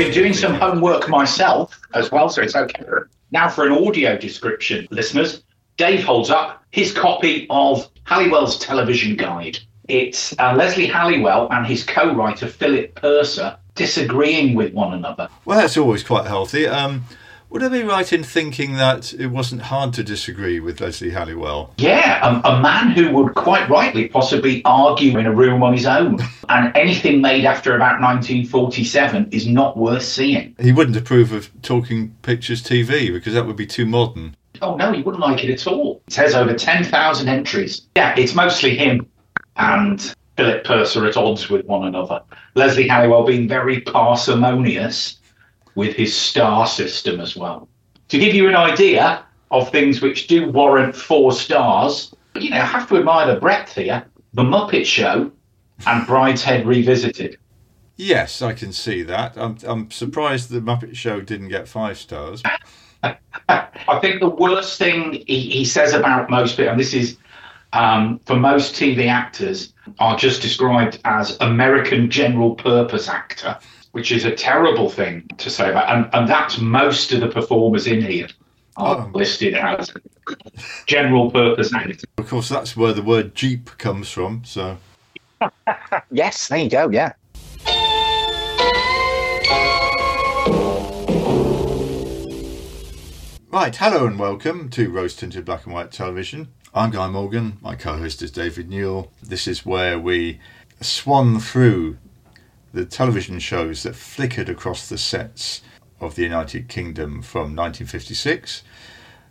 Been doing some homework myself as well, so it's okay. Now for an audio description, listeners. Dave holds up his copy of Halliwell's television guide. It's uh, Leslie Halliwell and his co-writer Philip Purser disagreeing with one another. Well, that's always quite healthy. Um, would I be right in thinking that it wasn't hard to disagree with Leslie Halliwell? Yeah, a, a, man who would quite rightly possibly argue in a room on his own. And anything made after about 1947 is not worth seeing. He wouldn't approve of talking pictures TV because that would be too modern. Oh, no, he wouldn't like it at all. It has over 10,000 entries. Yeah, it's mostly him and Philip Purser at odds with one another. Leslie Halliwell being very parsimonious with his star system as well. To give you an idea of things which do warrant four stars, you know, I have to admire the breadth here. The Muppet Show and Brideshead Revisited. Yes, I can see that. I'm, I'm surprised the Muppet Show didn't get five stars. I think the worst thing he, he says about most people, and this is um, for most TV actors, are just described as American general purpose actor which is a terrible thing to say about, and, and that's most of the performers in here are oh. listed as general purpose actors. Of course, that's where the word Jeep comes from. So, yes, there you go. Yeah. Right, hello and welcome to Rose Tinted Black and White Television. I'm Guy Morgan, my co host is David Newell. This is where we swan through the television shows that flickered across the sets of the United Kingdom from 1956,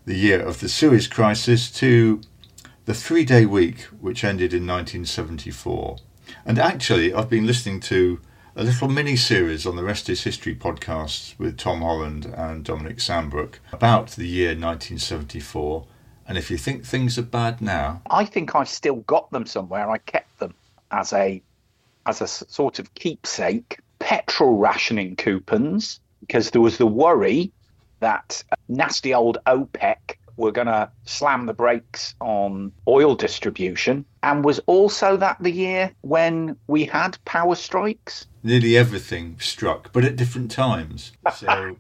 the year of the Suez Crisis, to the three day week, which ended in 1974. And actually, I've been listening to a little mini series on the Rest is History podcast with Tom Holland and Dominic Sandbrook about the year 1974. And if you think things are bad now, I think I've still got them somewhere. I kept them as a as a sort of keepsake petrol rationing coupons because there was the worry that uh, nasty old OPEC were going to slam the brakes on oil distribution. And was also that the year when we had power strikes? Nearly everything struck, but at different times. So,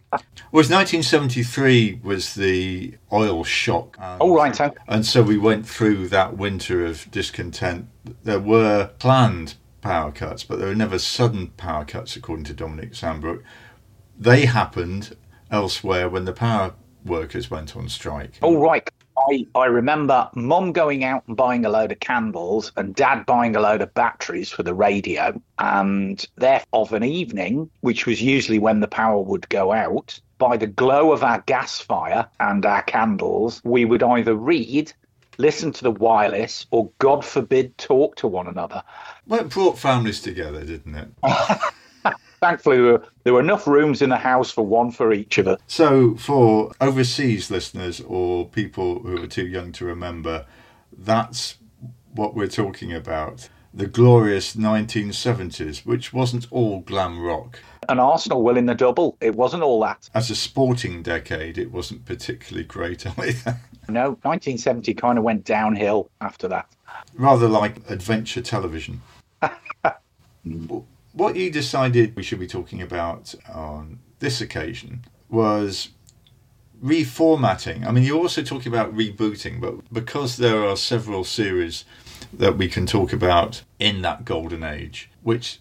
was 1973 was the oil shock. And, oh, right. So. And so we went through that winter of discontent. There were planned power cuts, but there were never sudden power cuts, according to Dominic Sandbrook. They happened elsewhere when the power workers went on strike. All right. I, I remember mom going out and buying a load of candles and dad buying a load of batteries for the radio. And there, of an evening, which was usually when the power would go out, by the glow of our gas fire and our candles, we would either read listen to the wireless, or God forbid, talk to one another. Well, it brought families together, didn't it? Thankfully, there were, there were enough rooms in the house for one for each of us. So, for overseas listeners or people who are too young to remember, that's what we're talking about the glorious 1970s, which wasn't all glam rock. And Arsenal will in the double. It wasn't all that. As a sporting decade, it wasn't particularly great either. No, 1970 kind of went downhill after that. Rather like adventure television. what you decided we should be talking about on this occasion was reformatting. I mean, you're also talking about rebooting, but because there are several series that we can talk about in that golden age, which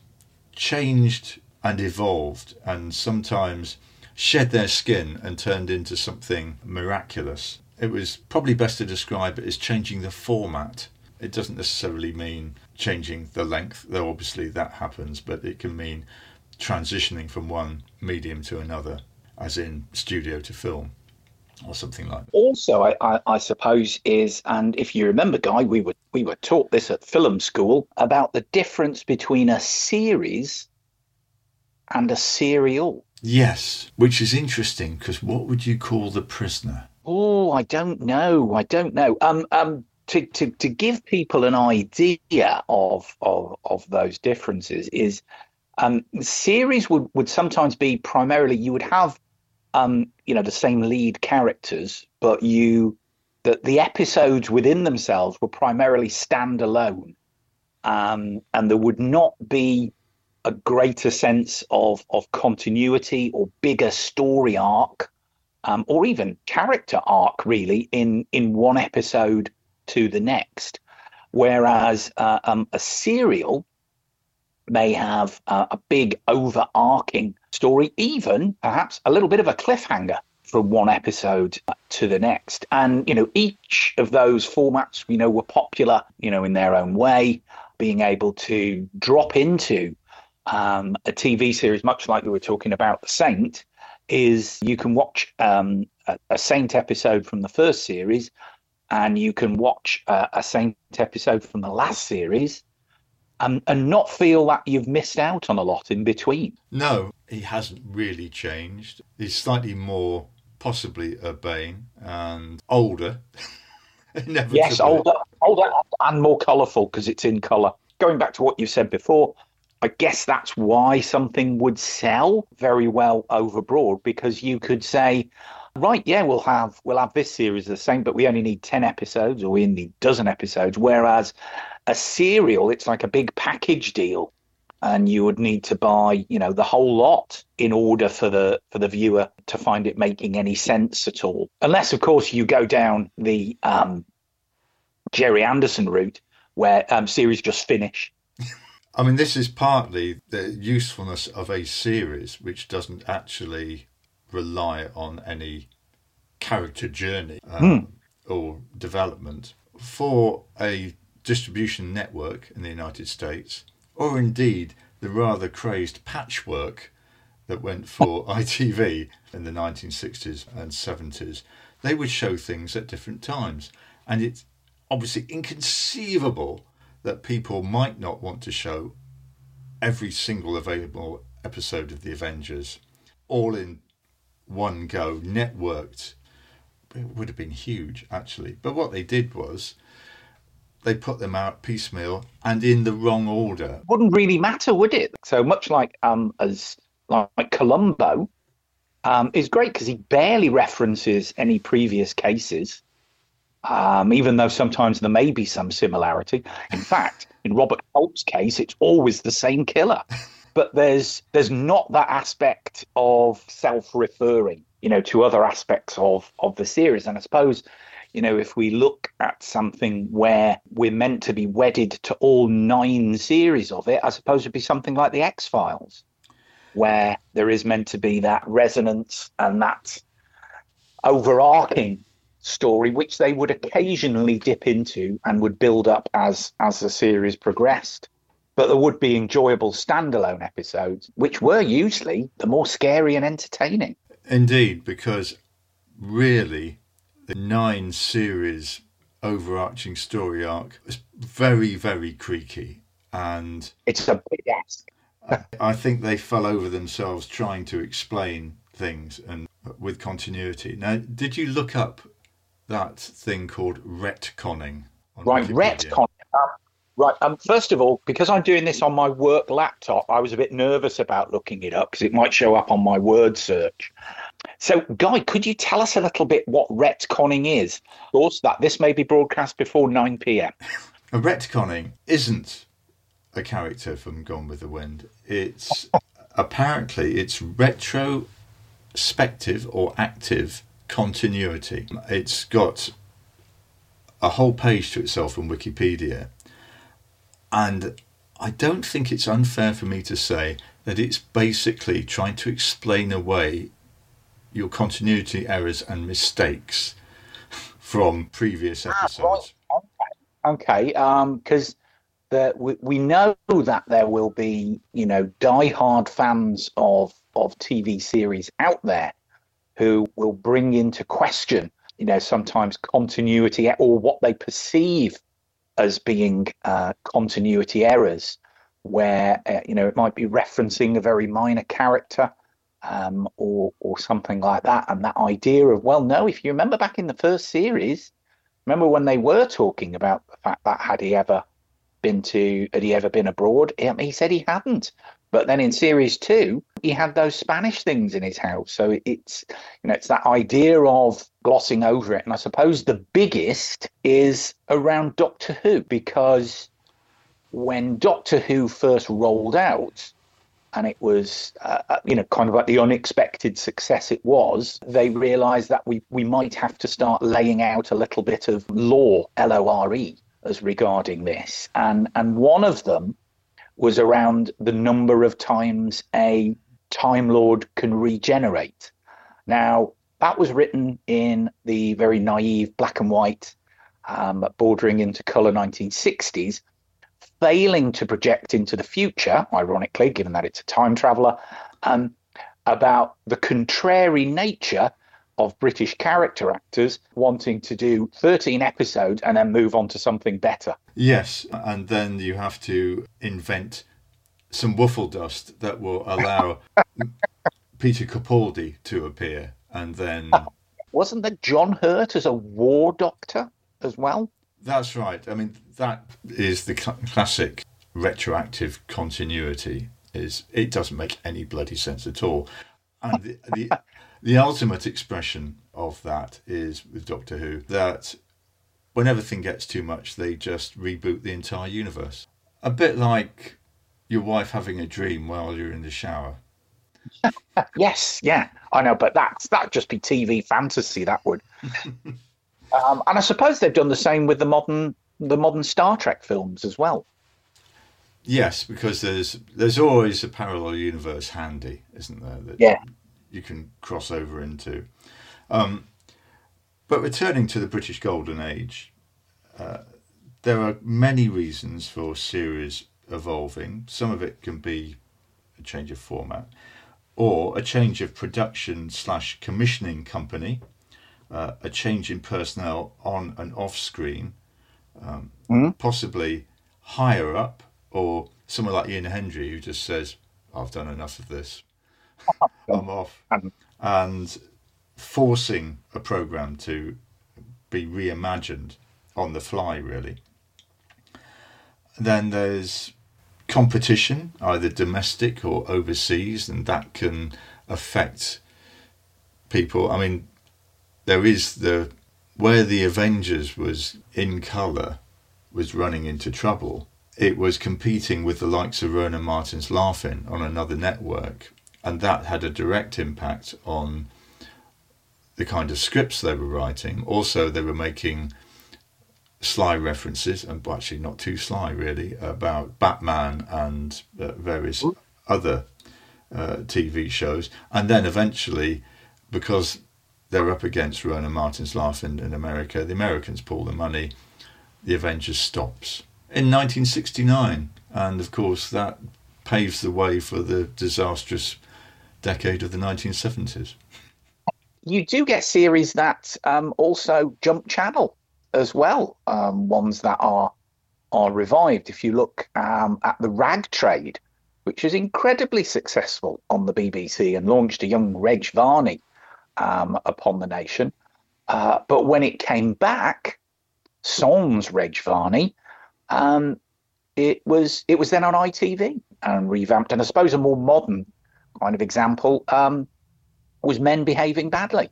changed and evolved and sometimes shed their skin and turned into something miraculous it was probably best to describe it as changing the format. It doesn't necessarily mean changing the length, though obviously that happens, but it can mean transitioning from one medium to another, as in studio to film or something like that. Also, I, I, I, suppose is, and if you remember, Guy, we were we were taught this at film school about the difference between a series and a serial. Yes, which is interesting because what would you call the prisoner? Oh, I don't know. I don't know. Um, um, to, to, to give people an idea of, of, of those differences is um, series would, would sometimes be primarily you would have um, you know the same lead characters, but you that the episodes within themselves were primarily standalone, um, and there would not be a greater sense of of continuity or bigger story arc, um, or even character arc, really in in one episode to the next. Whereas uh, um, a serial may have uh, a big overarching story, even perhaps a little bit of a cliffhanger from one episode to the next. And, you know, each of those formats we know were popular, you know, in their own way, being able to drop into um, a TV series, much like we were talking about The Saint, is you can watch um, a, a, Saint episode from the first series and you can watch uh, a Saint episode from the last series and, and not feel that you've missed out on a lot in between. No, he hasn't really changed. He's slightly more possibly urbane and older. yes, older, older and more colourful because it's in colour. Going back to what you said before, I guess that's why something would sell very well over broad because you could say, right, yeah, we'll have we'll have this series the same, but we only need ten episodes or we need dozen episodes. Whereas a serial, it's like a big package deal, and you would need to buy, you know, the whole lot in order for the for the viewer to find it making any sense at all. Unless, of course, you go down the um, Gerry Anderson route, where um, series just finish I mean, this is partly the usefulness of a series which doesn't actually rely on any character journey um, mm. or development. For a distribution network in the United States, or indeed the rather crazed patchwork that went for ITV in the 1960s and 70s, they would show things at different times. And it's obviously inconceivable that people might not want to show every single available episode of the Avengers all in one go, networked. It would have been huge, actually. But what they did was they put them out piecemeal and in the wrong order. Wouldn't really matter, would it? So much like um as like Columbo um, is great because he barely references any previous cases um, even though sometimes there may be some similarity. In fact, in Robert Culp's case, it's always the same killer. But there's there's not that aspect of self-referring, you know, to other aspects of of the series. And I suppose, you know, if we look at something where we're meant to be wedded to all nine series of it, I suppose it'd be something like the X Files, where there is meant to be that resonance and that overarching story, which they would occasionally dip into and would build up as as the series progressed. But there would be enjoyable standalone episodes, which were usually the more scary and entertaining. Indeed, because really, the nine series overarching story arc is very, very creaky, and it's a big ask. I think they fell over themselves trying to explain things and with continuity. Now, did you look up that thing called retconning. Right, retconning. Um, right. Um, first of all, because I'm doing this on my work laptop, I was a bit nervous about looking it up because it might show up on my word search. So, Guy, could you tell us a little bit what retconning is? Of course, that this may be broadcast before 9 p.m. A retconning isn't a character from Gone with the Wind. It's apparently it's retrospective or active continuity. It's got a whole page to itself on Wikipedia, and I don't think it's unfair for me to say that it's basically trying to explain away your continuity errors and mistakes from previous episodes. Ah, right. Okay, because um, we, we know that there will be, you know, die-hard fans of of TV series out there who will bring into question, you know, sometimes continuity or what they perceive as being uh, continuity errors, where uh, you know it might be referencing a very minor character um, or or something like that, and that idea of well, no, if you remember back in the first series, remember when they were talking about the fact that had he ever been to had he ever been abroad? He said he hadn't. But then in series two, he had those Spanish things in his house. So it's you know it's that idea of glossing over it. And I suppose the biggest is around Doctor Who because when Doctor Who first rolled out, and it was, uh, uh, you know, kind of like the unexpected success it was, they realised that we, we might have to start laying out a little bit of law, L O R E, as regarding this. And, and one of them was around the number of times a Time Lord can regenerate. Now, that was written in the very naive black and white, um, bordering into colour 1960s, failing to project into the future, ironically, given that it's a time traveller, um, about the contrary nature of British character actors wanting to do 13 episodes and then move on to something better. Yes, and then you have to invent some woofle dust that will allow Peter Capaldi to appear, and then wasn't there John Hurt as a war doctor as well? That's right. I mean, that is the cl- classic retroactive continuity. Is it doesn't make any bloody sense at all, and the, the the ultimate expression of that is with Doctor Who that when everything gets too much, they just reboot the entire universe. A bit like your wife having a dream while you're in the shower. yes, yeah, I know, but that's that'd just be TV fantasy. That would. um, and I suppose they've done the same with the modern the modern Star Trek films as well. Yes, because there's there's always a parallel universe handy, isn't there? That yeah. You can cross over into. Um, but returning to the British Golden Age, uh, there are many reasons for series evolving. Some of it can be a change of format, or a change of production slash commissioning company, uh, a change in personnel on and off screen, um, mm-hmm. possibly higher up, or someone like Ian Hendry who just says, "I've done enough of this, I'm off," and forcing a program to be reimagined on the fly, really. Then there's competition, either domestic or overseas, and that can affect people. I mean, there is the where the Avengers was in colour was running into trouble. It was competing with the likes of Rowan Martin's Laugh-In on another network, and that had a direct impact on the kind of scripts they were writing. Also, they were making sly references, and actually not too sly really, about Batman and uh, various other uh, TV shows. And then eventually, because they're up against Rowan Martin's Laugh-In in America, the Americans pull the money, the Avengers stops. In 1969, and of course that paves the way for the disastrous decade of the 1970s. You do get series that um, also jump channel as well, um, ones that are are revived. If you look um, at the rag trade, which is incredibly successful on the BBC and launched a young Reg Varney um, upon the nation, uh, but when it came back, Sans Reg Varney, um, it was it was then on ITV and revamped. And I suppose a more modern kind of example um, was Men Behaving Badly,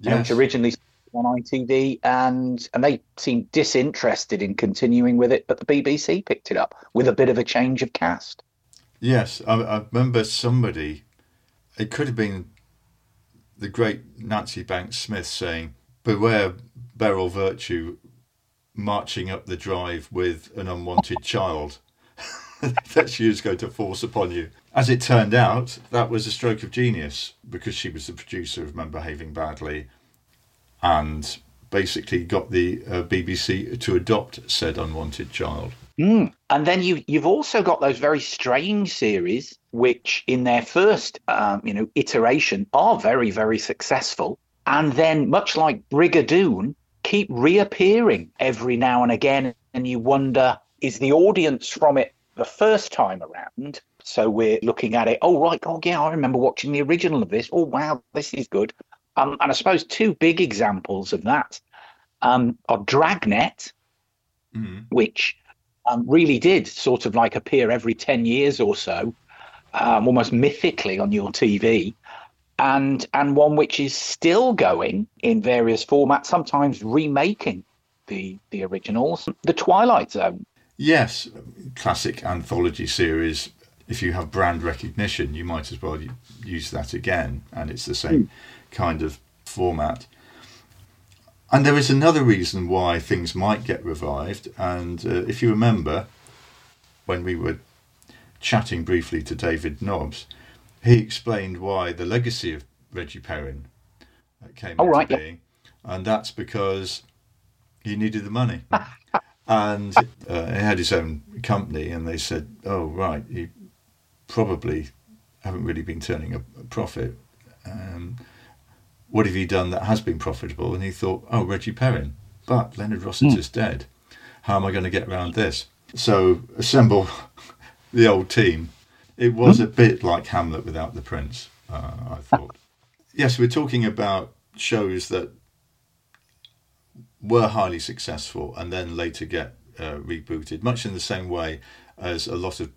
yes. which originally on ITV, and and they seemed disinterested in continuing with it, but the BBC picked it up with a bit of a change of cast. Yes, I, I remember somebody. It could have been the great Nancy Banks Smith saying, "Beware Beryl Vertue marching up the drive with an unwanted child." that she was going to force upon you. As it turned out, that was a stroke of genius because she was the producer of Men Behaving Badly and basically got the uh, BBC to adopt said unwanted child. Mm. And then you you've also got those very strange series, which in their first um, you know iteration are very very successful, and then much like Brigadoon, keep reappearing every now and again, and you wonder is the audience from it the first time around? So we're looking at it. Oh right, oh yeah, I remember watching the original of this. Oh wow, this is good. Um, and I suppose two big examples of that um, are Dragnet, mm-hmm. which um, really did sort of like appear every 10 years or so, um, almost mythically on your TV, and, and one which is still going in various formats, sometimes remaking the, the originals, The Twilight Zone. Yes, classic anthology series if you have brand recognition, you might as well use that again, and it's the same mm. Kind of format. And there is another reason why things might get revived, and uh, if you remember, when we were chatting briefly to David Nobbs, he explained why the legacy of Reggie Perrin came oh, into right, being, yeah. and that's because he needed the money. and uh, he had his own company, and they said, "Oh, right, you probably haven't really been turning a, a profit. Um, what have you done that has been profitable?" And he thought, "Oh, Reggie Perrin, but Leonard Rossiter's mm. dead. How am I going to get around this?" So assemble the old team. It was mm. a bit like Hamlet without the prince. Uh, I thought. yes, we're talking about shows that were highly successful and then later get uh, rebooted, much in the same way as a lot of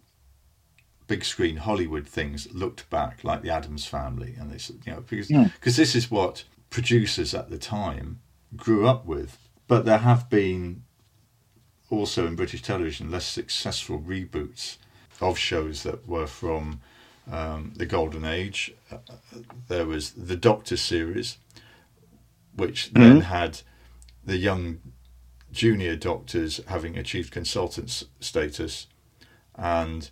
big screen Hollywood things looked back, like the Addams Family, and this, you know, because yeah. because this is what producers at the time grew up with. But there have been also in British television less successful reboots of shows that were from um, the Golden Age. Uh, there was the Doctor series, which mm-hmm. then had the young junior doctors having achieved consultant status, and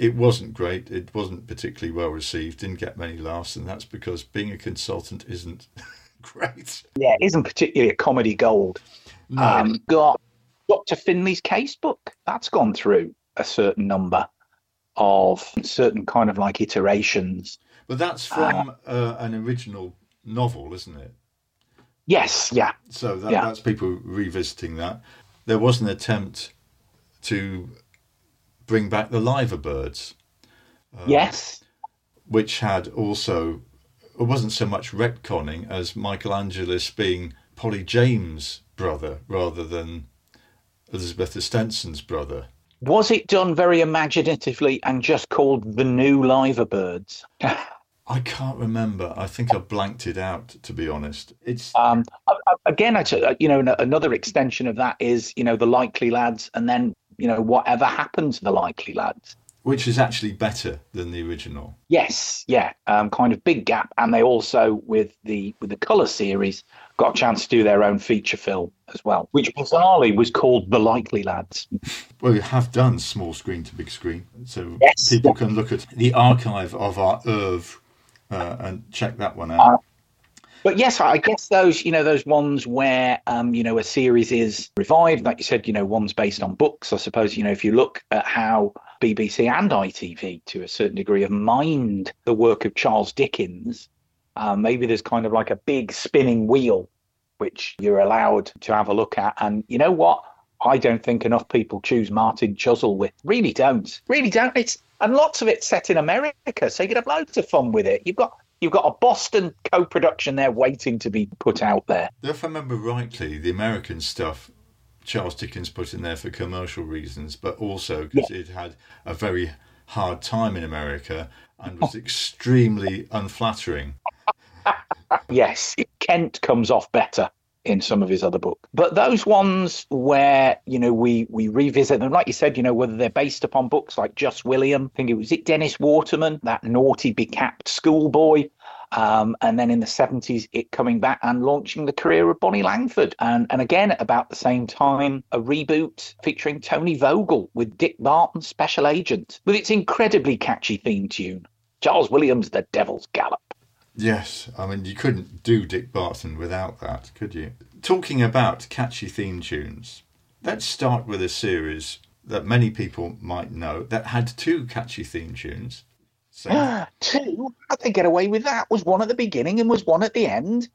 it wasn't great. It wasn't particularly well received. Didn't get many laughs, and that's because being a consultant isn't great. Yeah, it isn't particularly a comedy gold. No. Um, got Dr. Finlay's casebook. That's gone through a certain number of certain kind of like iterations. But that's from uh, uh, an original novel, isn't it? Yes, yeah. So that, yeah. that's people revisiting that. There was an attempt to bring back the Liver Birds. Uh, yes. Which had also, it wasn't so much retconning as Michael Angelis being Polly James' brother rather than Elizabeth Estensen's brother. Was it done very imaginatively and just called the New Liver Birds? I can't remember. I think I blanked it out. To be honest, it's um, again. I, you know, another extension of that is you know the Likely Lads, and then you know whatever happened to the Likely Lads, which is actually better than the original. Yes, yeah, um, kind of big gap, and they also with the with the color series got a chance to do their own feature film as well, which bizarrely was called The Likely Lads. Well, we have done small screen to big screen, so yes. people can look at the archive of our oeuvre uh, and check that one out. Uh, but yes, I guess those, you know, those ones where, um, you know, a series is revived, like you said, you know, one's based on books. I suppose, you know, if you look at how BBC and ITV, to a certain degree, have mined the work of Charles Dickens, um, maybe there's kind of like a big spinning wheel which you're allowed to have a look at. And you know what? I don't think enough people choose Martin Chuzzlewit. Really don't. Really don't. It's and lots of it's set in America, so you could have loads of fun with it. You've got you've got a Boston co-production there waiting to be put out there. If I remember rightly, the American stuff Charles Dickens put in there for commercial reasons, but also because yeah. it had a very hard time in America and was extremely unflattering. yes, Kent comes off better in some of his other books. But those ones where, you know, we we revisit them, like you said, you know, whether they're based upon books like Just William, I think it was it Dennis Waterman, that naughty becapped schoolboy. Um, and then in the 70s, it coming back and launching the career of Bonnie Langford. And, and again, at about the same time, a reboot featuring Tony Vogel with Dick Barton, Special Agent, with its incredibly catchy theme tune. Charles Williams, The Devil's Gallop. Yes, I mean, you couldn't do Dick Barton without that, could you? Talking about catchy theme tunes, let's start with a series that many people might know that had two catchy theme tunes. So, two? How'd they get away with that? Was one at the beginning and was one at the end?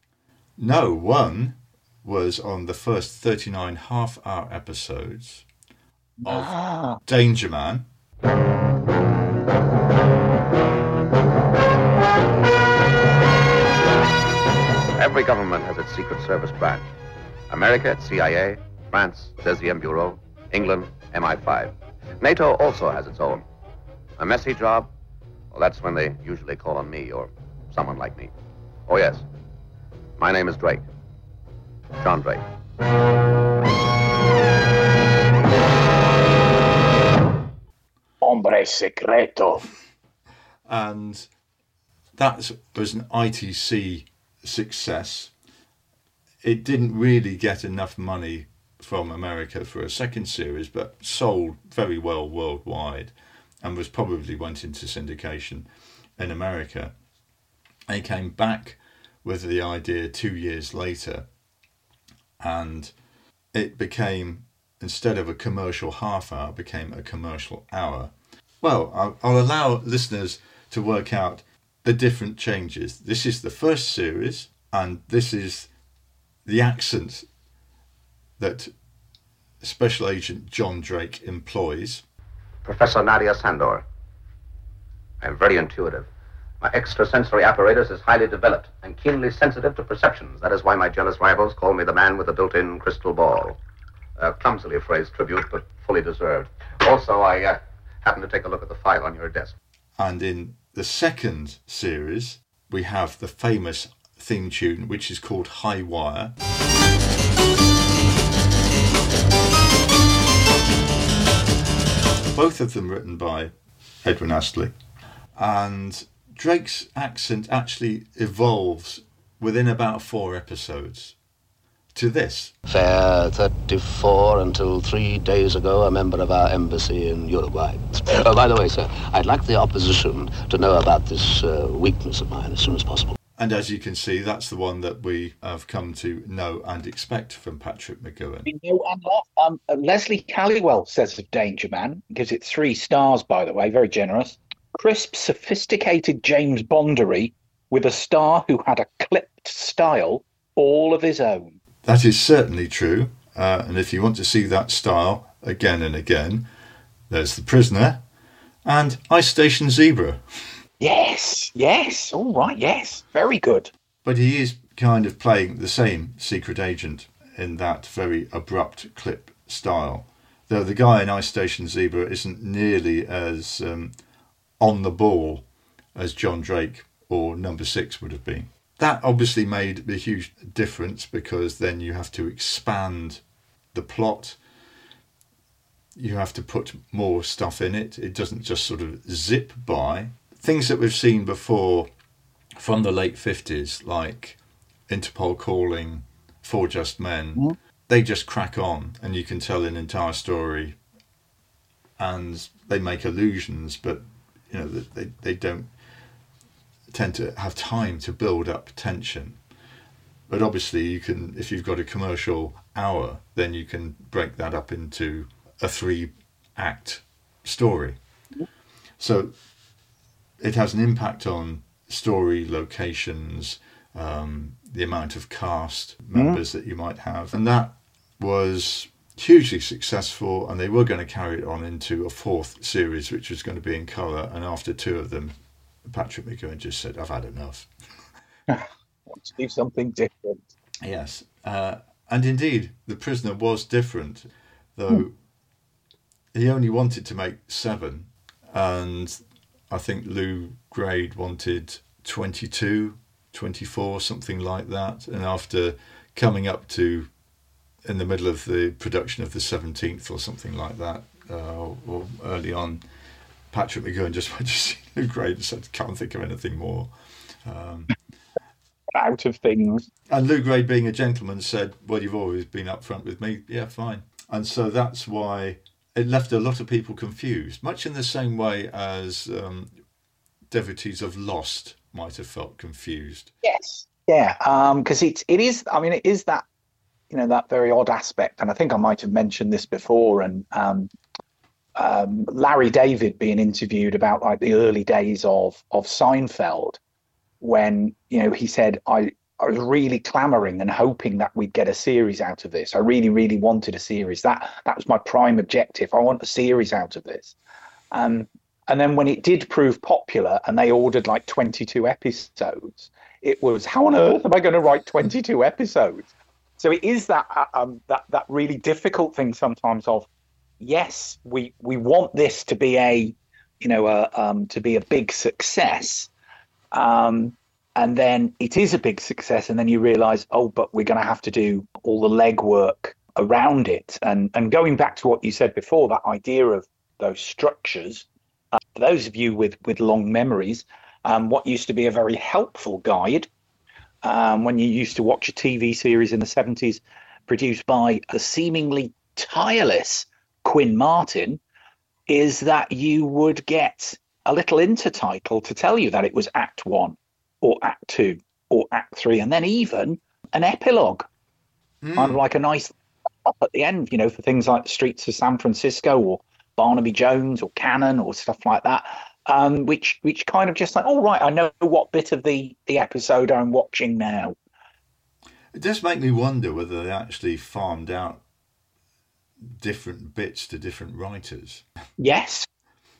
No, one was on the first 39 half hour episodes of ah. Danger Man. Every government has its Secret Service branch. America, its CIA. France, Deuxième Bureau. England, MI5. NATO also has its own. A messy job? Well, that's when they usually call on me or someone like me. Oh, yes. My name is Drake. John Drake. hombre secreto. And that was an ITC success. It didn't really get enough money from America for a second series, but sold very well worldwide and was probably went into syndication in America. They came back with the idea two years later, and it became instead of a commercial half hour, became a commercial hour. Well, I'll, I'll allow listeners to work out the different changes. This is the first series, and this is the accent that Special Agent John Drake employs. Professor Nadia Sandor. I'm very intuitive. My extrasensory apparatus is highly developed and keenly sensitive to perceptions. That is why my jealous rivals call me the man with the built-in crystal ball. A clumsily phrased tribute, but fully deserved. Also, I uh, happened to take a look at the file on your desk. And in the second series, we have the famous theme tune, which is called High Wire. Both of them written by Edwin Astley. And Drake's accent actually evolves within about four episodes to this. Fair 34 until three days ago, a member of our embassy in Uruguay. Oh, by the way, sir, I'd like the opposition to know about this uh, weakness of mine as soon as possible. And as you can see, that's the one that we have come to know and expect from Patrick McGoohan. We know and love. Um, Leslie Halliwell says of Danger Man, gives it three stars, by the way, very generous. Crisp, sophisticated James Bondery with a star who had a clipped style all of his own. That is certainly true. Uh, and if you want to see that style again and again, there's The Prisoner and Ice Station Zebra. Yes, yes, all right, yes, very good. But he is kind of playing the same secret agent in that very abrupt clip style. Though the guy in Ice Station Zebra isn't nearly as um, on the ball as John Drake or Number Six would have been. That obviously made a huge difference because then you have to expand the plot. You have to put more stuff in it. It doesn't just sort of zip by. Things that we've seen before from the late 50s, like Interpol calling, Four Just Men, mm-hmm. they just crack on and you can tell an entire story and they make allusions, but you know they, they don't tend to have time to build up tension. But obviously, you can if you've got a commercial hour, then you can break that up into a three act story. So it has an impact on story, locations, um, the amount of cast members that you might have. And that was hugely successful, and they were going to carry it on into a fourth series, which was going to be in colour. And after two of them, Patrick McGoohan just said, I've had enough. Let's do something different. Yes. Uh, and indeed, The Prisoner was different, though hmm. he only wanted to make seven. And I think Lew Grade wanted 22, 24, something like that. And after coming up to in the middle of the production of the 17th or something like that, uh, or early on, Patrick McGoohan just went to see Lew Grade and said, can't think of anything more. Um, Out of things. And Lew Grade, being a gentleman, said, Well, you've always been upfront with me. Yeah, fine. And so that's why it left a lot of people confused, much in the same way as um, devotees of Lost might have felt confused. Yes. Yeah, because um, it's it is. I mean, it is that you know that very odd aspect, and I think I might have mentioned this before. And um, um, Larry David being interviewed about like the early days of of Seinfeld, when you know he said I I was really clamoring and hoping that we'd get a series out of this. I really really wanted a series. That that was my prime objective. I want a series out of this. Um, and then when it did prove popular and they ordered like 22 episodes, it was how on earth am I going to write 22 episodes? So it is that uh, um, that that really difficult thing sometimes of yes, we we want this to be a you know a, um, to be a big success, um, and then it is a big success, and then you realise, oh, but we're going to have to do all the legwork around it, and and going back to what you said before, that idea of those structures, For those of you with, with long memories, um, what used to be a very helpful guide um, when you used to watch a TV series in the 70s produced by a seemingly tireless Quinn Martin is that you would get a little intertitle to tell you that it was Act One or Act Two or Act Three, and then even an epilogue, Mm. kind of like a nice up at the end, you know, for things like the Streets of San Francisco or Barnaby Jones or Cannon or stuff like that. Um, which which kind of just like, all right, I know what bit of the the episode I'm watching now. It does make me wonder whether they actually farmed out different bits to different writers, Yes,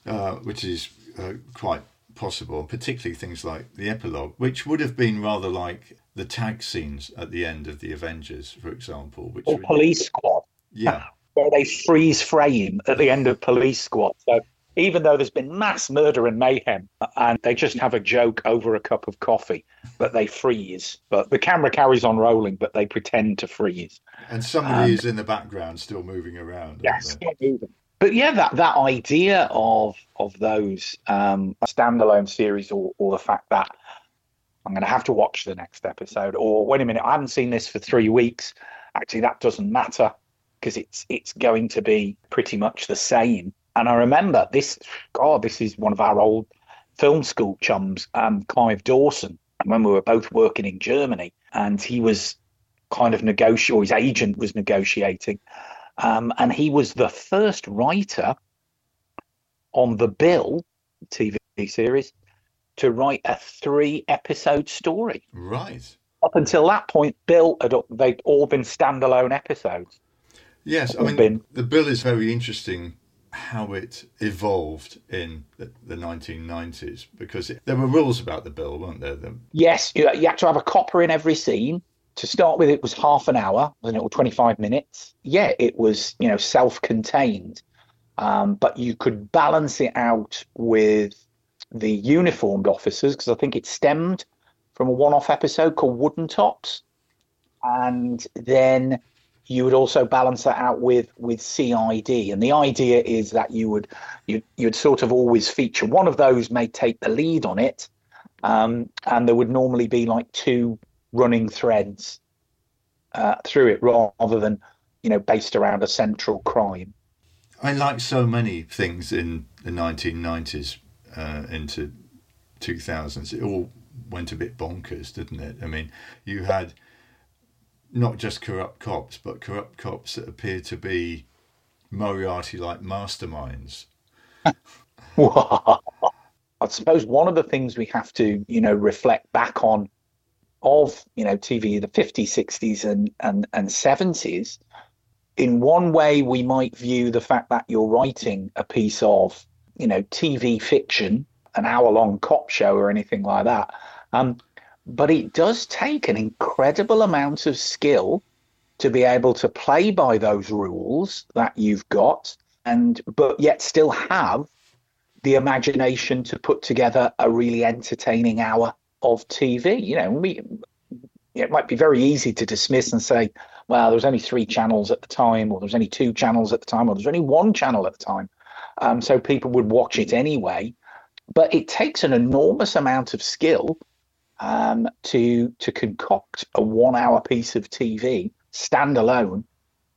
uh, which is uh, quite possible, particularly things like the epilogue, which would have been rather like the tag scenes at the end of the Avengers, for example. Which or would- Police Squad. yeah, where they freeze frame at the end of Police Squad. So even though there's been mass murder and mayhem, and they just have a joke over a cup of coffee, but they freeze. But the camera carries on rolling, but they pretend to freeze. and somebody is in the background still moving around. Yes. But yeah, that, that idea of of those um, standalone series, or, or the fact that I'm going to have to watch the next episode, or wait a minute, I haven't seen this for three weeks. Actually, that doesn't matter because it's it's going to be pretty much the same. And I remember this. God, this is one of our old film school chums, um, Clive Dawson, when we were both working in Germany, and he was kind of negotiating. Or his agent was negotiating, um, and he was the first writer on the Bill TV series to write a three-episode story. Right. Up until that point, Bill had they'd all been standalone episodes. Yes, I mean been- the bill is very interesting how it evolved in the, the 1990s because it, there were rules about the bill, weren't there? The, Yes, you, you had to have a copper in every scene. To start with, it was half an hour, wasn't it, or 25 minutes? Yeah, it was, you know, self-contained. Um, but you could balance it out with the uniformed officers because I think it stemmed from a one-off episode called Wooden Tops, and then you would also balance that out with with CID. And the idea is that you would you you'd sort of always feature one of those may take the lead on it, um, and there would normally be like two running threads uh, through it rather than you know based around a central crime. I like so many things in the 1990s uh, into 2000s. It all went a bit bonkers, didn't it? I mean, you had not just corrupt cops, but corrupt cops that appear to be Moriarty-like masterminds. I suppose one of the things we have to, you know, reflect back on of, you know, TV, the 50s, 60s, and, and, and 70s, in one way, we might view the fact that you're writing a piece of, you know, TV fiction, an hour long cop show or anything like that. Um, but it does take an incredible amount of skill to be able to play by those rules that you've got and but yet still have the imagination to put together a really entertaining hour of TV. You know, we it might be very easy to dismiss and say, well, there was only three channels at the time, or there was only two channels at the time, or there's only one channel at the time. Um, so people would watch it anyway. But it takes an enormous amount of skill um, to to concoct a one-hour piece of TV standalone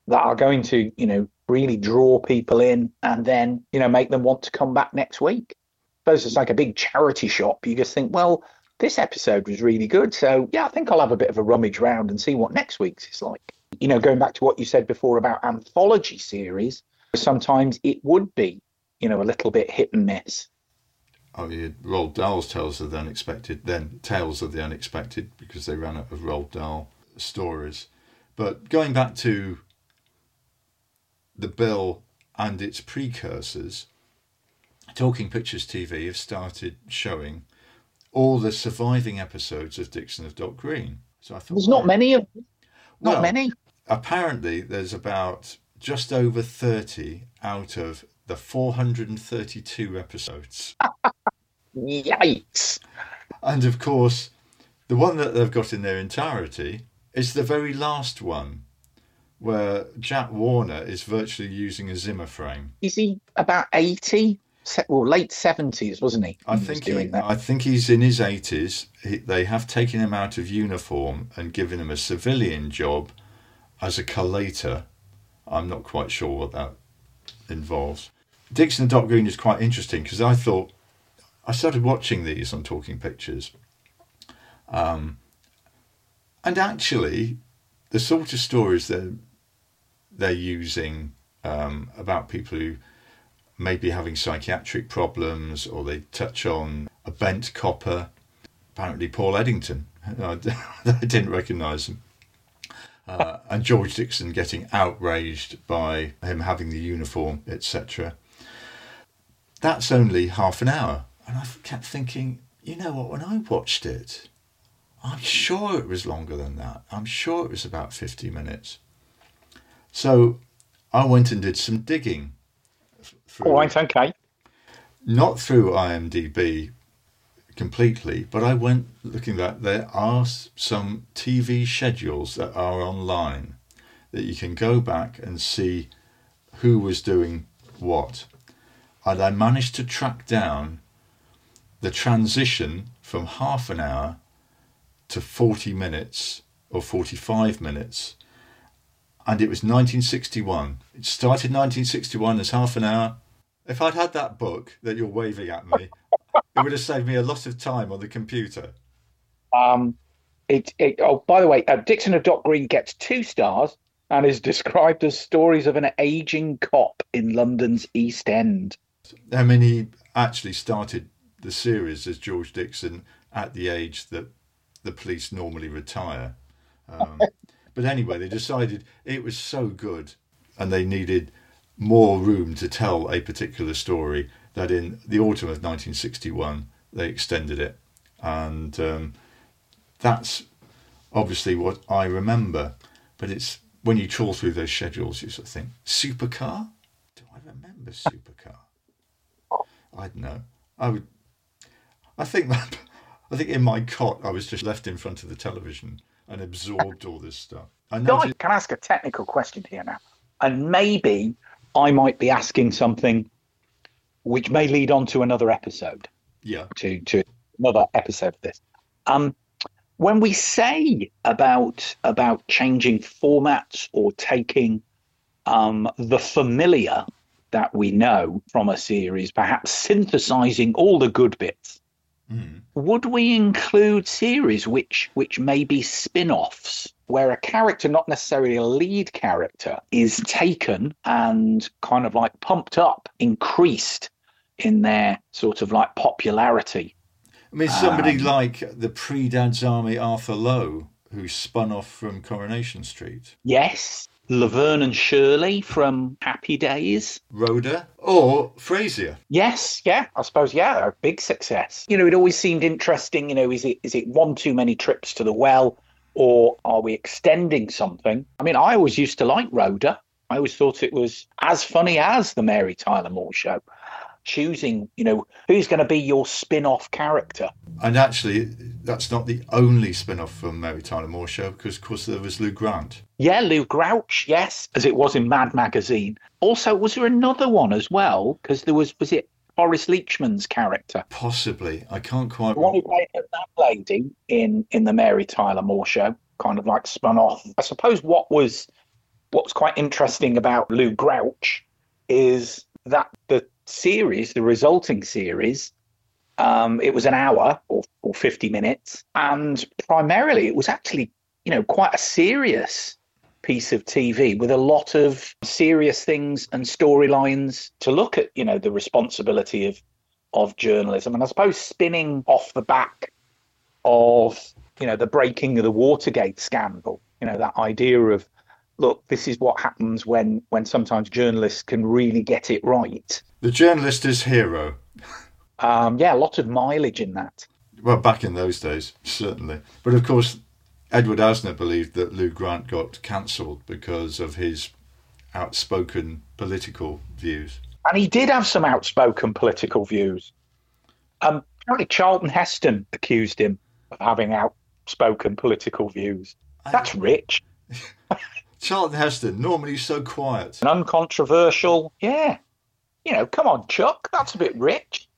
that are going to, you know, really draw people in and then, you know, make them want to come back next week. Suppose it's like a big charity shop. You just think, well, this episode was really good. So, yeah, I think I'll have a bit of a rummage round and see what next week's is like. You know, going back to what you said before about anthology series, sometimes it would be, you know, a little bit hit and miss. Oh, yeah, Roald Dahl's Tales of the Unexpected, then Tales of the Unexpected, because they ran out of Roald Dahl stories. But going back to the bill and its precursors, Talking Pictures TV have started showing all the surviving episodes of Dixon of Dock Green. So I thought There's not "Oh, many of them. not Well, many. Apparently, there's about just over 30 out of the 432 episodes. Yikes. And of course, the one that they've got in their entirety is the very last one, where Jack Warner is virtually using a Zimmer frame. Is he about 80? well, late seventies, wasn't he? I think he. I think he's in his eighties. He, they have taken him out of uniform and given him a civilian job as a collator. I'm not quite sure what that involves. Dixon and Dock Green is quite interesting because I thought I started watching these on Talking Pictures, um, and actually, the sort of stories that they're using um, about people who may be having psychiatric problems or they touch on a bent copper. Apparently, Paul Eddington. I didn't recognise him. Uh, and George Dixon getting outraged by him having the uniform, etc. That's only half an hour. And I kept thinking, you know what, when I watched it, I'm sure it was longer than that. I'm sure it was about 50 minutes. So I went and did some digging. Through, All right, okay. Not through IMDb completely, but I went looking that there are some TV schedules that are online that you can go back and see who was doing what. And I managed to track down the transition from half an hour to 40 minutes or 45 minutes. And it was 1961. It started 1961 as half an hour. If I'd had that book that you're waving at me, it would have saved me a lot of time on the computer. Um, it, it. Oh, by the way, uh, Dixon of Dock Green gets two stars and is described as stories of an aging cop in London's East End. I mean, he actually started the series as George Dixon at the age that the police normally retire. Um, but anyway, they decided it was so good and they needed more room to tell a particular story that in the autumn of 1961 they extended it. And um, that's obviously what I remember. But it's when you trawl through those schedules, you sort of think, supercar? Do I remember supercar? I don't know. I would. I think that. I think in my cot, I was just left in front of the television and absorbed all this stuff. I Guy, noticed, can I ask a technical question here now? And maybe I might be asking something which may lead on to another episode, yeah, to, to another episode of this. Um, when we say about about changing formats or taking um, the familiar that we know from a series, perhaps synthesizing all the good bits, Mm. would we include series which which may be spin-offs where a character not necessarily a lead character is taken and kind of like pumped up increased in their sort of like popularity I mean, somebody Um, like the pre-Dad's Army Arthur Lowe, who spun off from Coronation Street, yes laverne and shirley from happy days Rhoda, or Frasier. Yes, yeah, I suppose yeah, a big success. You know, it always seemed interesting. You know, is it is it one too many trips to the well, or are we extending something? I mean, I always used to like Rhoda. I always thought it was as funny as the Mary Tyler Moore Show. Choosing, you know, who's going to be your spin-off character. And actually, that's not the only spin-off from Mary Tyler Moore Show, because of course there was Lou Grant. Yeah, Lou Grouch, yes, as it was in Mad Magazine. Also, was there another one as well? Because there was was it Cloris Leachman's character? Possibly, I can't quite. The one who played that lady in in the Mary Tyler Moore show, kind of like spun off. I suppose what was what was quite interesting about Lou Grouch is that the series, the resulting series, um, it was an hour or, or 50 minutes, and primarily it was actually, you know, quite a serious piece of TV with a lot of serious things and storylines to look at, you know, the responsibility of of journalism. And I suppose spinning off the back of, you know, the breaking of the Watergate scandal, you know, that idea of look, this is what happens when when sometimes journalists can really get it right. The journalist is hero. Um, yeah, a lot of mileage in that. Well, back in those days, certainly. But of course, Edward Asner believed that Lou Grant got cancelled because of his outspoken political views. And he did have some outspoken political views. Um, apparently, Charlton Heston accused him of having outspoken political views. That's rich Charlton Heston, normally so quiet. and uncontroversial. Yeah. you know, come on, Chuck, that's a bit rich.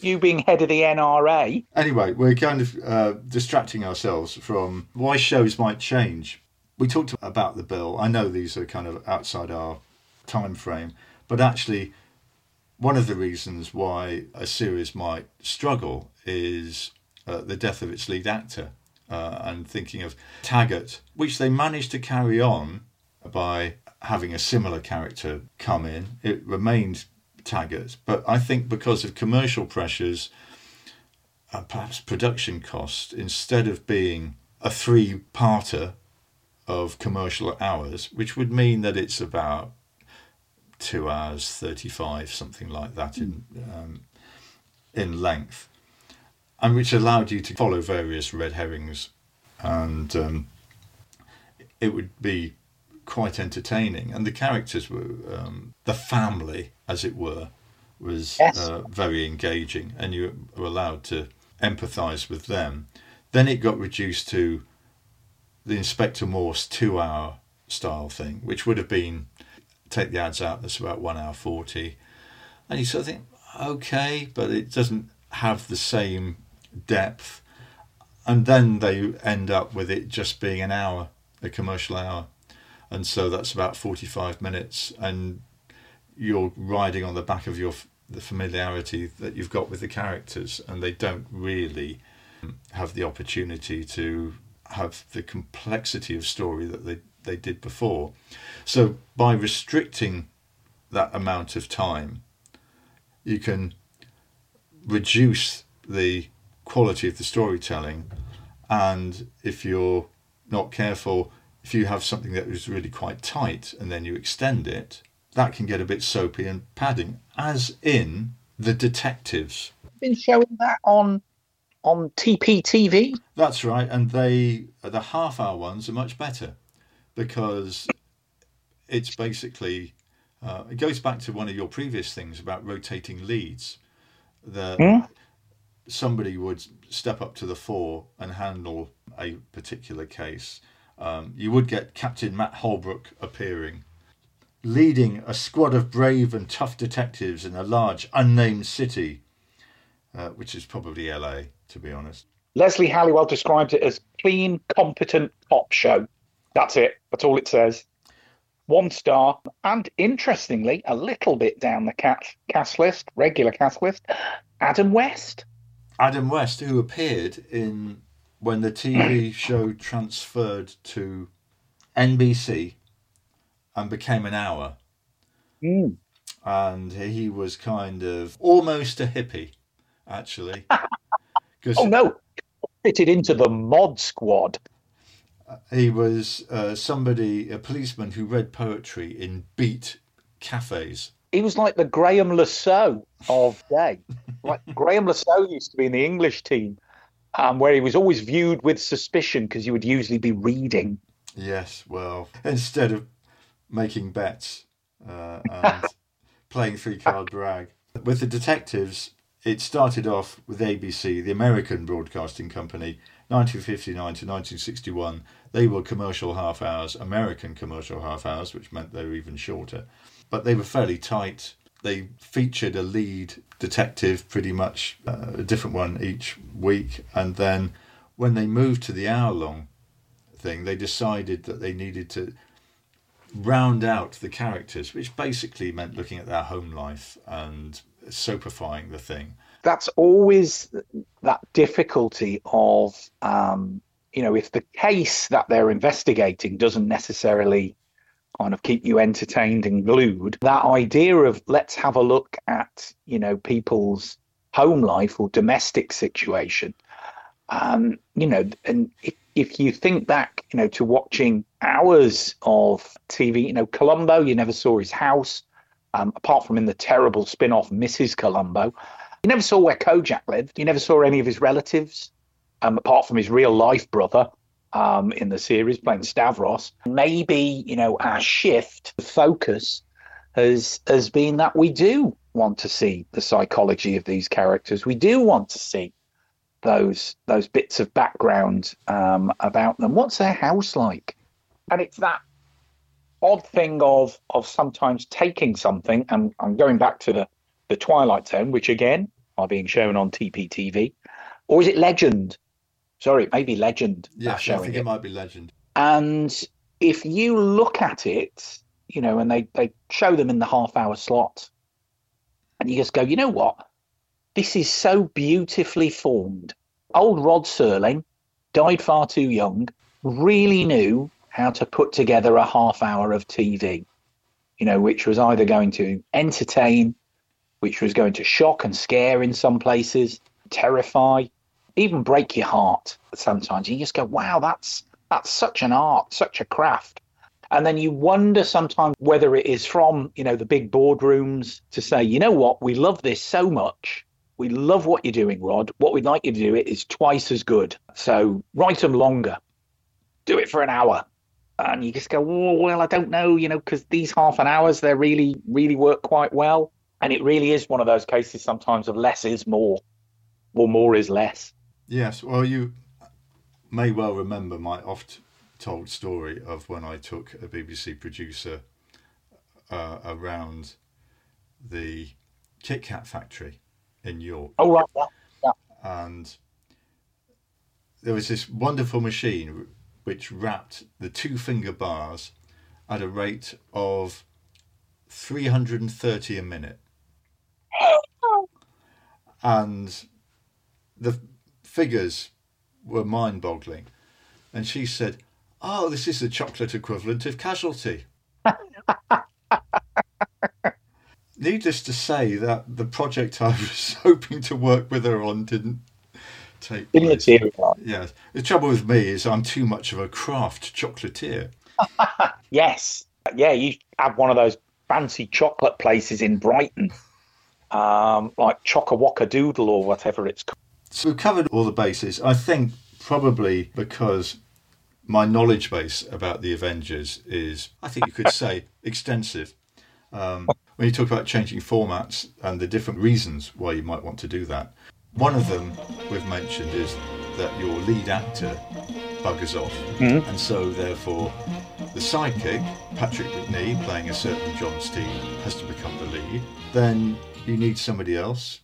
You being head of the NRA. Anyway, we're kind of uh, distracting ourselves from why shows might change. We talked about the bill. I know these are kind of outside our time frame, but actually, one of the reasons why a series might struggle is uh, the death of its lead actor. Uh, and thinking of Taggart, which they managed to carry on by having a similar character come in. It remained Taggart, but I think because of commercial pressures and perhaps production cost, instead of being a three parter of commercial hours, which would mean that it's about two hours 35, something like that in, um, in length, and which allowed you to follow various red herrings. And um, it would be quite entertaining, and the characters were um, the family, as it were, was Yes. uh, very engaging, and you were allowed to empathise with them. Then it got reduced to the Inspector Morse two-hour style thing, which would have been take the ads out. That's about one hour forty, and you sort of think, okay, but it doesn't have the same depth. And then they end up with it just being an hour, a commercial hour and so that's about 45 minutes and you're riding on the back of your the familiarity that you've got with the characters and they don't really have the opportunity to have the complexity of story that they, they did before so by restricting that amount of time you can reduce the quality of the storytelling and if you're not careful if you have something that is really quite tight and then you extend it, that can get a bit soapy and padding, as in the detectives. Been showing that on on TPTV. That's right, and they the half hour ones are much better because it's basically uh, it goes back to one of your previous things about rotating leads. That Hmm? Somebody would step up to the fore and handle a particular case. Um, you would get Captain Matt Holbrook appearing, leading a squad of brave and tough detectives in a large unnamed city, uh, which is probably LA, to be honest. Leslie Halliwell described it as clean, competent cop show. That's it. That's all it says. One star, and interestingly, a little bit down the cast list, regular cast list, Adam West. Adam West, who appeared in when the TV show transferred to NBC and became an hour, Mm. and he was kind of almost a hippie, actually, Oh no, fitted into the mod squad. he was uh, somebody, a policeman who read poetry in beat cafes. He was like the Graeme Le Saux of day. Like Graeme Le Saux used to be in the English team, um, where he was always viewed with suspicion because he would usually be reading. Yes, well, instead of making bets uh, and playing three card brag. With the detectives, it started off with ABC, the American Broadcasting Company, 1959 to 1961. They were commercial half hours, American commercial half hours, which meant they were even shorter. But they were fairly tight. They featured a lead detective, pretty much uh, a different one each week. And then when they moved to the hour long thing, they decided that they needed to round out the characters, which basically meant looking at their home life and soapifying the thing. That's always that difficulty of, um, you know, if the case that they're investigating doesn't necessarily kind of keep you entertained and glued, that idea of let's have a look at, you know, people's home life or domestic situation. Um, you know, and if, if you think back, you know, to watching hours of TV, you know, Columbo, you never saw his house, um, apart from in the terrible spin off Mrs. Columbo. You never saw where Kojak lived. You never saw any of his relatives, um, apart from his real life brother um, in the series playing Stavros. Maybe, you know, our shift focus has has been that we do want to see the psychology of these characters. We do want to see those those bits of background um, about them. What's their house like? And it's that odd thing of of sometimes taking something, and I'm going back to the the Twilight Zone, which again are being shown on TPTV, or is it Legend? Sorry, it may be Legend. Yeah, I think it. it might be Legend. And if you look at it, you know, and they, they show them in the half hour slot, and you just go, you know what? This is so beautifully formed. Old Rod Serling died far too young, really knew how to put together a half hour of TV, you know, which was either going to entertain, which was going to shock and scare in some places, terrify, even break your heart sometimes. You just go, wow, that's that's such an art, such a craft. And then you wonder sometimes whether it is from, you know, the big boardrooms to say, you know what, we love this so much. We love what you're doing, Rod. What we'd like you to do it is twice as good. So write them longer. Do it for an hour. And you just go, oh, well, I don't know, you know, because these half an hours, they really, really work quite well. And it really is one of those cases sometimes of less is more, or more is less. Yes, well, you may well remember my oft told story of when I took a BBC producer uh, around the Kit Kat factory in York. Oh, right. Yeah. and there was this wonderful machine which wrapped the two finger bars at a rate of 330 a minute and the figures were mind boggling and she said oh this is the chocolate equivalent of casualty needless to say that the project i was hoping to work with her on didn't take place. Yes. The trouble with me is I'm too much of a craft chocolatier. Yes. Yeah, you have one of those fancy chocolate places in Brighton, um, like Chocker Waka Doodle or whatever it's called. So we've covered all the bases. I think probably because my knowledge base about the Avengers is, I think you could say, extensive. Um, when you talk about changing formats and the different reasons why you might want to do that, one of them we've mentioned is that your lead actor buggers off, and so therefore the sidekick, Patrick Macnee, playing a certain John Steed, has to become the lead. Then you need somebody else,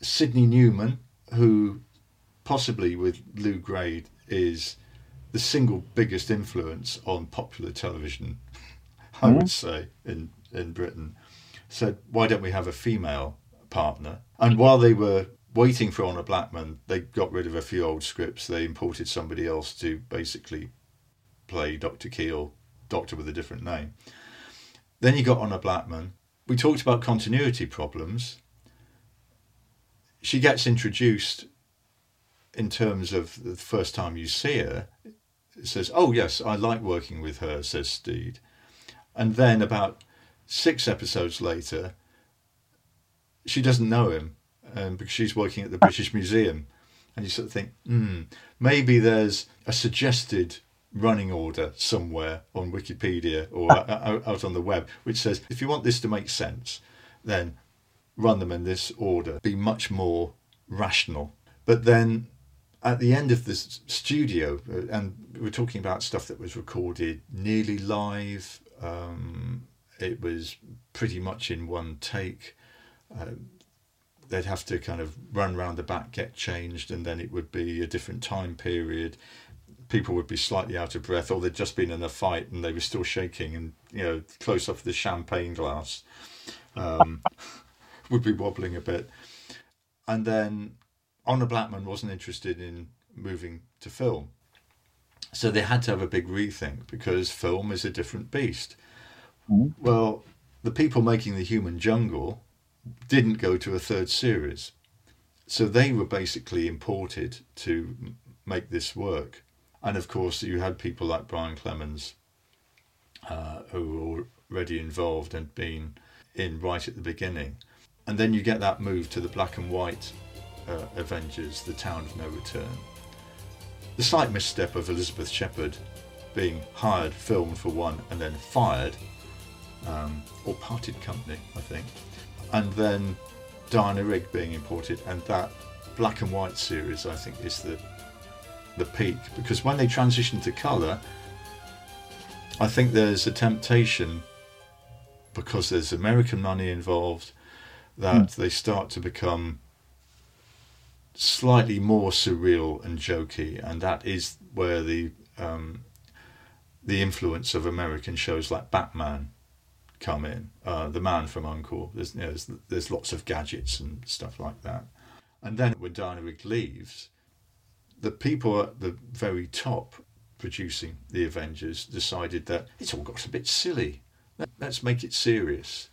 Sydney Newman, who possibly with Lew Grade is the single biggest influence on popular television, I would hmm. say, in, in Britain, said, why don't we have a female partner? And while they were waiting for Honor Blackman, they got rid of a few old scripts. They imported somebody else to basically play Dr. Keel, Doctor with a different name. Then you got Honor Blackman. We talked about continuity problems. She gets introduced in terms of the first time you see her. It says, Oh, yes, I like working with her, says Steed. And then about six episodes later, she doesn't know him um, because she's working at the British Museum. And you sort of think, hmm, maybe there's a suggested running order somewhere on Wikipedia or out on the web which says if you want this to make sense, then run them in this order. Be much more rational. But then at the end of this studio, uh, and we're talking about stuff that was recorded nearly live. Um, it was pretty much in one take. Uh, they'd have to kind of run round the back, get changed, and then it would be a different time period. People would be slightly out of breath, or they'd just been in a fight and they were still shaking, and you know, close off the champagne glass um, would be wobbling a bit. And then Honor Blackman wasn't interested in moving to film. So they had to have a big rethink because film is a different beast. Well, the people making The Human Jungle didn't go to a third series. So they were basically imported to make this work. And of course, you had people like Brian Clemens uh, who were already involved and been in right at the beginning. And then you get that move to the black and white uh, Avengers, The Town of No Return. The slight misstep of Elizabeth Shepherd being hired, filmed for one, and then fired, um, or parted company, I think. And then Diana Rigg being imported, and that black and white series, I think, is the the peak because when they transitioned to colour, I think there's a temptation because there's American money involved that mm. they start to become slightly more surreal and jokey, and that is where the um, the influence of American shows like Batman come in. Uh, the Man from Uncle. There's, you know, there's, there's lots of gadgets and stuff like that. And then when Rigg leaves, the people at the very top producing the Avengers decided that it's all got a bit silly. Let's make it serious.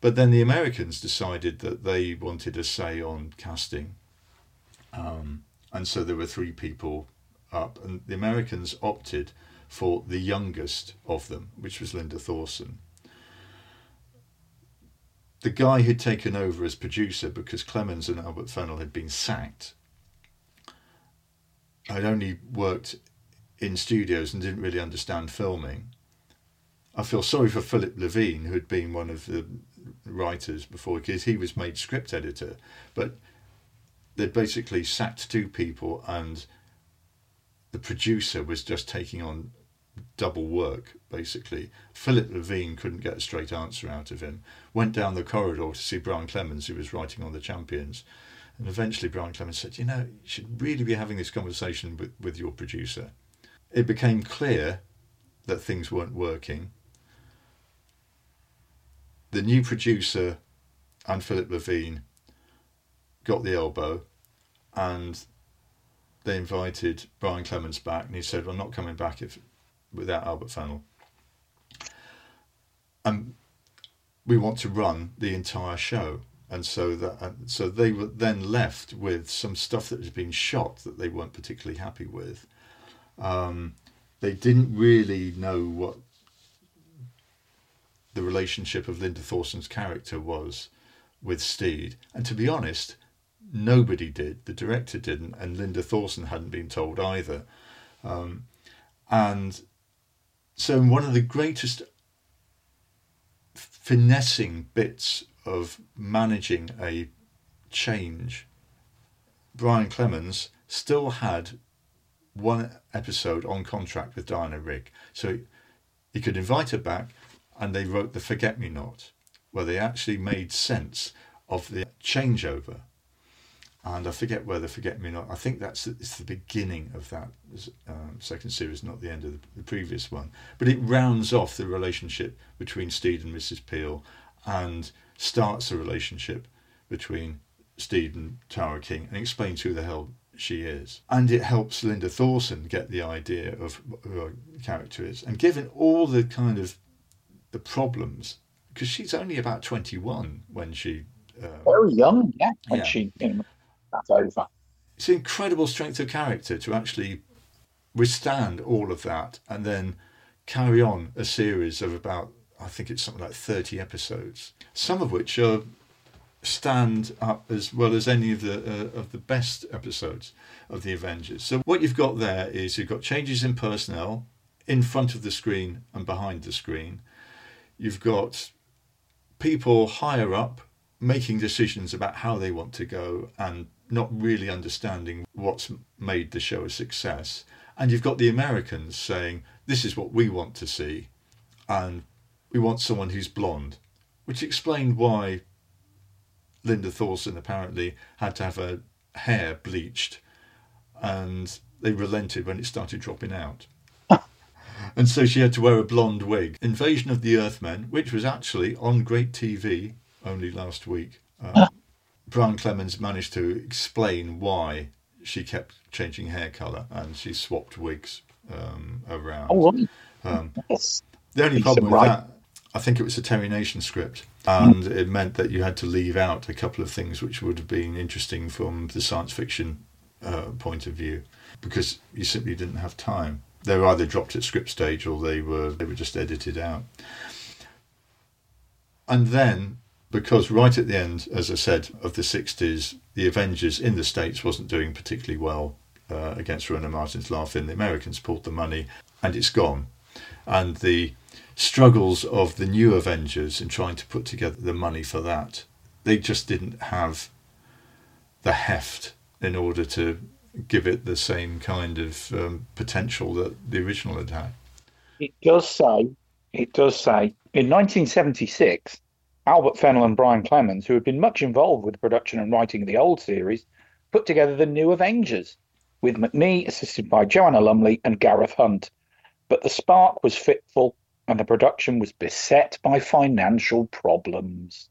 But then the Americans decided that they wanted a say on casting. Um, and so there were three people up, and the Americans opted for the youngest of them, which was Linda Thorson. The guy who'd taken over as producer because Clemens and Albert Fennell had been sacked had only worked in studios and didn't really understand filming. I feel sorry for Philip Levene, who had been one of the writers before, because he was made script editor, but they'd basically sacked two people, and the producer was just taking on double work, basically. Philip Levene couldn't get a straight answer out of him. Went down the corridor to see Brian Clemens, who was writing on the Champions. And eventually, Brian Clemens said, You know, you should really be having this conversation with, with your producer it became clear that things weren't working. The new producer and Philip Levene got the elbow and they invited Brian Clemens back and he said, Well, I'm not coming back if without Albert Fennell. And we want to run the entire show. And so that so they were then left with some stuff that had been shot that they weren't particularly happy with um, they didn't really know what the relationship of Linda Thorson's character was with Steed. And to be honest, nobody did. The director didn't, and Linda Thorson hadn't been told either. Um, and so, one of the greatest finessing bits of managing a change, Brian Clemens still had one episode on contract with Diana Rigg. So he could invite her back, and they wrote the Forget-Me-Knot, where they actually made sense of the changeover. And I forget where the Forget-Me-Knot. I think that's it's the beginning of that um, second series, not the end of the, the previous one. But it rounds off the relationship between Steed and Mrs. Peel, and starts a relationship between Steed and Tara King, and explains who the hell she is. And it helps Linda Thorson get the idea of who her character is. And given all the kind of the problems, because she's only about 21 when she. Um, Very young, yeah, when yeah. she came that's over. It's incredible strength of character to actually withstand all of that and then carry on a series of about, I think it's something like 30 episodes, some of which are stand up as well as any of the uh, of the best episodes of the Avengers. So what you've got there is you've got changes in personnel in front of the screen and behind the screen. You've got people higher up making decisions about how they want to go and not really understanding what's made the show a success. And you've got the Americans saying, This is what we want to see, and we want someone who's blonde, which explained why Linda Thorson apparently had to have her hair bleached, and they relented when it started dropping out. And so she had to wear a blonde wig. Invasion of the Earthmen, which was actually on great TV only last week. Um, Brian Clemens managed to explain why she kept changing hair colour and she swapped wigs um, around. Oh, um, the only problem with that, I think it was a Terry Nation script and it meant that you had to leave out a couple of things which would have been interesting from the science fiction uh, point of view because you simply didn't have time. They were either dropped at script stage or they were they were just edited out. And then, because right at the end, as I said, of the '60s, the Avengers in the states wasn't doing particularly well uh, against Rowan Martin's Laugh-In. The Americans pulled the money, and it's gone. And the struggles of the new Avengers in trying to put together the money for that. They just didn't have the heft in order to give it the same kind of um, potential that the original had had. It does say, it does say, in 1976, Albert Fennell and Brian Clemens, who had been much involved with the production and writing of the old series, put together the New Avengers, with Macnee assisted by Joanna Lumley and Gareth Hunt. But the spark was fitful, and the production was beset by financial problems.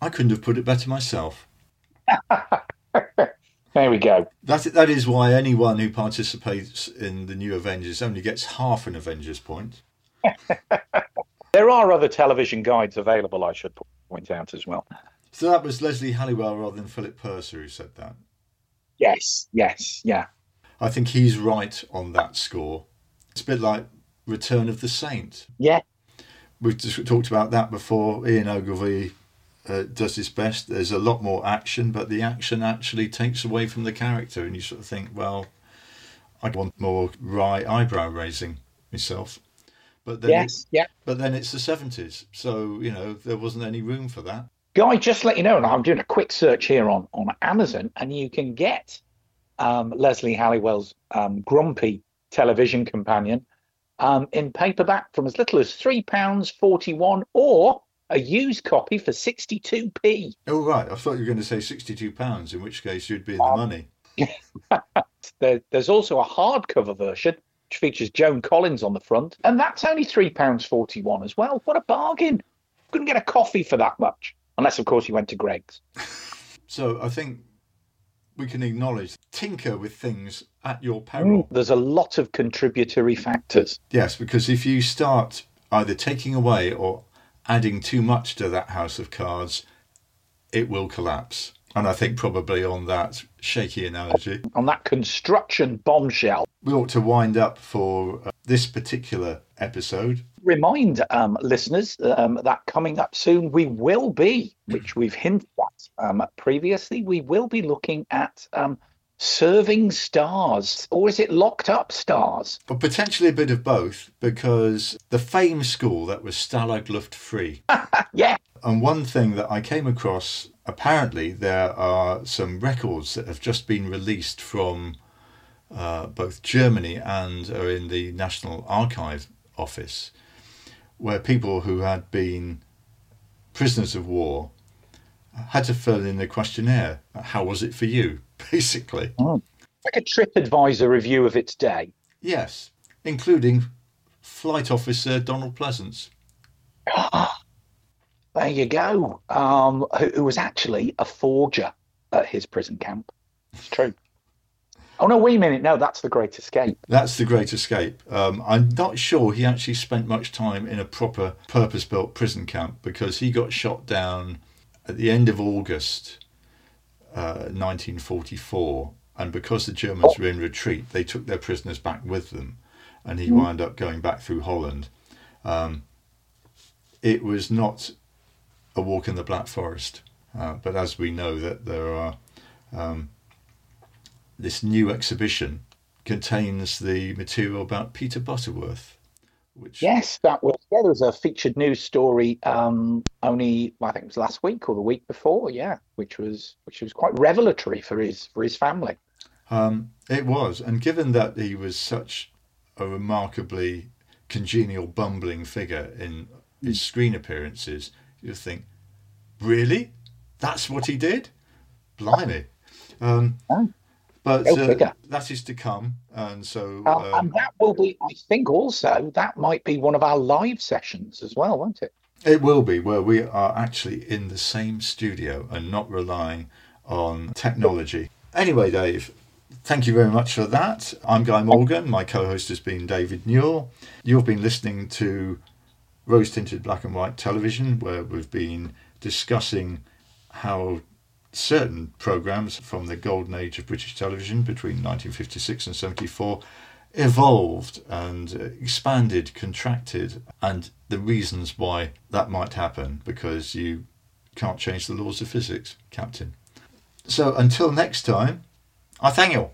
I couldn't have put it better myself. There we go. That that is why anyone who participates in the new Avengers only gets half an Avengers point. There are other television guides available, I should point out as well. So that was Leslie Halliwell rather than Philip Purser who said that. Yes, yes, yeah. I think he's right on that score. It's a bit like Return of the Saint. Yeah, We've just talked about that before. Ian Ogilvy uh, does his best. There's a lot more action, but the action actually takes away from the character, and you sort of think, well, I want more wry eyebrow raising myself. But then, yes, yeah. but then it's the seventies, so you know there wasn't any room for that. Guy, just let you know, and I'm doing a quick search here on, on Amazon, and you can get um, Leslie Halliwell's um, Grumpy television companion um, in paperback from as little as £3.41 or a used copy for 62p. Oh right, I thought you were going to say sixty-two pounds, in which case you'd be in the um, money. There, there's also a hardcover version which features Joan Collins on the front, and that's only £3.41 as well. What a bargain! Couldn't get a coffee for that much, unless, of course, you went to Greggs. So I think we can acknowledge tinker with things at your mm, peril. There's a lot of contributory factors. Yes, because if you start either taking away or adding too much to that house of cards, it will collapse. And I think probably on that shaky analogy, on that construction bombshell. we ought to wind up for uh, this particular episode. Remind um, listeners um, that coming up soon, we will be, which we've hinted at um, previously, we will be looking at um, serving stars, or is it locked up stars? But potentially a bit of both, because the fame school that was Stalag Luft Free. Yeah, And one thing that I came across, apparently there are some records that have just been released from uh, both Germany and are in the National Archive Office, where people who had been prisoners of war had to fill in a questionnaire. How was it for you, basically? like a TripAdvisor review of its day. Yes, including Flight Officer Donald Pleasence. There you go. Um, who, who was actually a forger at his prison camp. It's true. Oh no! Wait a minute. No, that's the Great Escape. That's the Great Escape. Um, I'm not sure he actually spent much time in a proper purpose built prison camp because he got shot down at the end of August uh, 1944. And because the Germans were in retreat, they took their prisoners back with them. And he wound up going back through Holland. Um, it was not a walk in the Black Forest. Uh, but as we know, that there are um, this new exhibition contains the material about Peter Butterworth, which Yes, that was. Yeah, there was a featured news story. Um, only I think it was last week or the week before. Yeah, which was which was quite revelatory for his for his family. um, it was. And given that he was such a remarkably congenial, bumbling figure in his screen appearances, you think, really, that's what he did? Blimey! Um, Oh. But uh, that is to come, and so um, and that will be, I think, also that might be one of our live sessions as well, won't it? It will be where we are actually in the same studio and not relying on technology. Anyway, Dave, thank you very much for that. I'm Guy Morgan. My co host has been David Newell. You've been listening to Rose Tinted Black and White Television, where we've been discussing how certain programmes from the golden age of British television between 1956 and 74 evolved and expanded, contracted, and the reasons why that might happen because you can't change the laws of physics, Captain. So until next time, I thank you.